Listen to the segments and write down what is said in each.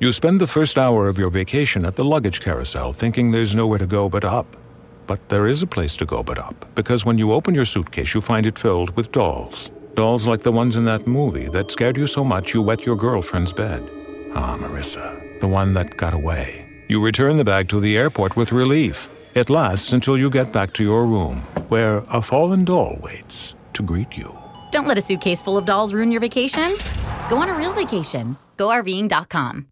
You spend the first hour of your vacation at the luggage carousel thinking there's nowhere to go but up. But there is a place to go but up, because when you open your suitcase, you find it filled with dolls. Dolls like the ones in that movie that scared you so much you wet your girlfriend's bed. Ah, Marissa, the one that got away. You return the bag to the airport with relief. It lasts until you get back to your room, where a fallen doll waits to greet you. Don't let a suitcase full of dolls ruin your vacation. Go on a real vacation. GoRVing.com.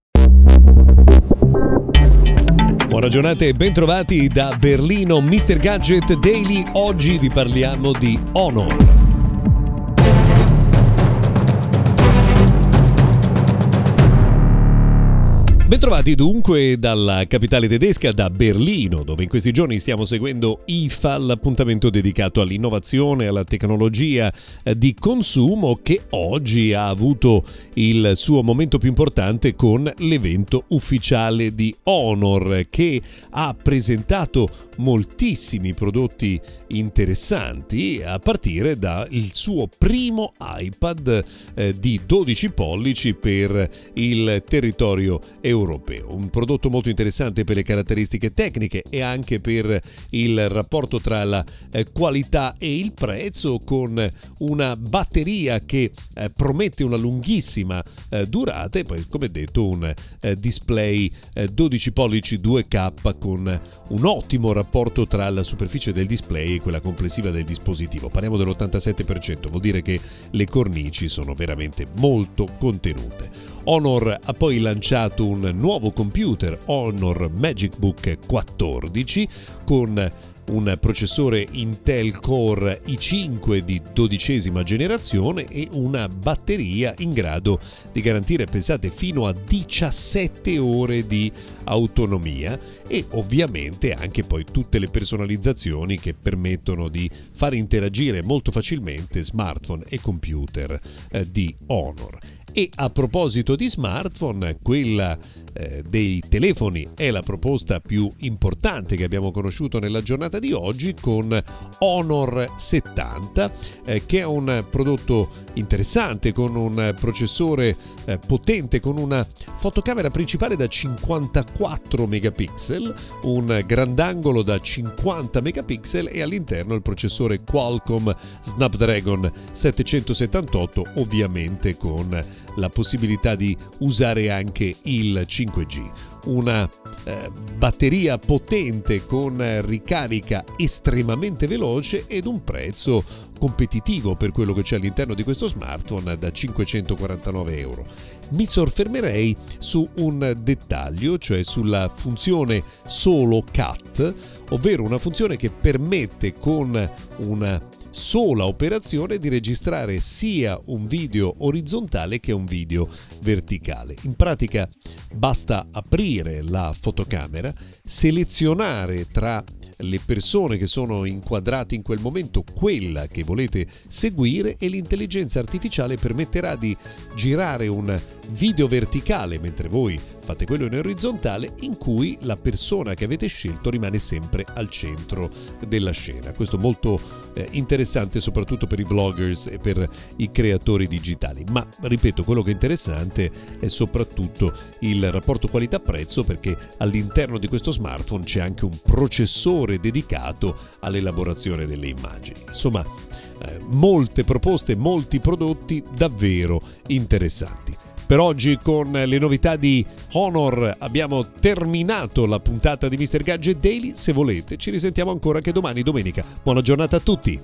Buona giornata e bentrovati da Berlino Mr. Gadget Daily. Oggi vi parliamo di Honor. Bentrovati dunque dalla capitale tedesca, da Berlino, dove in questi giorni stiamo seguendo IFA, l'appuntamento dedicato all'innovazione e alla tecnologia eh, di consumo che oggi ha avuto il suo momento più importante con l'evento ufficiale di Honor che ha presentato moltissimi prodotti interessanti a partire dal suo primo iPad eh, di 12 pollici per il territorio europeo. Un prodotto molto interessante per le caratteristiche tecniche e anche per il rapporto tra la eh, qualità e il prezzo con una batteria che eh, promette una lunghissima eh, durata e poi come detto un display 12 eh, pollici 2K con un ottimo rapporto tra la superficie del display e quella complessiva del dispositivo. Parliamo dell'87%, vuol dire che le cornici sono veramente molto contenute. Honor ha poi lanciato un nuovo computer, Honor Magic Book 14, con un processore Intel Core i5 di dodicesima generazione e una batteria in grado di garantire, pensate, fino a 17 ore di autonomia e ovviamente anche poi tutte le personalizzazioni che permettono di far interagire molto facilmente smartphone e computer eh, di Honor. E a proposito di smartphone, quella eh, dei telefoni è la proposta più importante che abbiamo conosciuto nella giornata di oggi con Honor 70 eh, che è un prodotto interessante con un processore eh, potente con una fotocamera principale da 54 megapixel, un grandangolo da 50 megapixel e all'interno il processore Qualcomm Snapdragon 778 ovviamente con la possibilità di usare anche il 5G. Una eh, batteria potente con ricarica estremamente veloce ed un prezzo competitivo per quello che c'è all'interno di questo smartphone da 549 euro. Mi soffermerei su un dettaglio, cioè sulla funzione solo CAT, ovvero una funzione che permette con una sola operazione di registrare sia un video orizzontale che un video verticale. In pratica basta aprire la fotocamera, selezionare tra le persone che sono inquadrate in quel momento quella che volete seguire e l'intelligenza artificiale permetterà di girare un video verticale mentre voi fate quello in orizzontale in cui la persona che avete scelto rimane sempre al centro della scena. Questo è molto eh, interessante soprattutto per i vloggers e per i creatori digitali, ma ripeto, quello che è interessante è soprattutto il rapporto qualità-prezzo perché all'interno di questo smartphone c'è anche un processore dedicato all'elaborazione delle immagini. Insomma, eh, molte proposte, molti prodotti davvero interessanti. Per oggi con le novità di Honor abbiamo terminato la puntata di Mr. Gadget Daily. Se volete ci risentiamo ancora anche domani domenica. Buona giornata a tutti.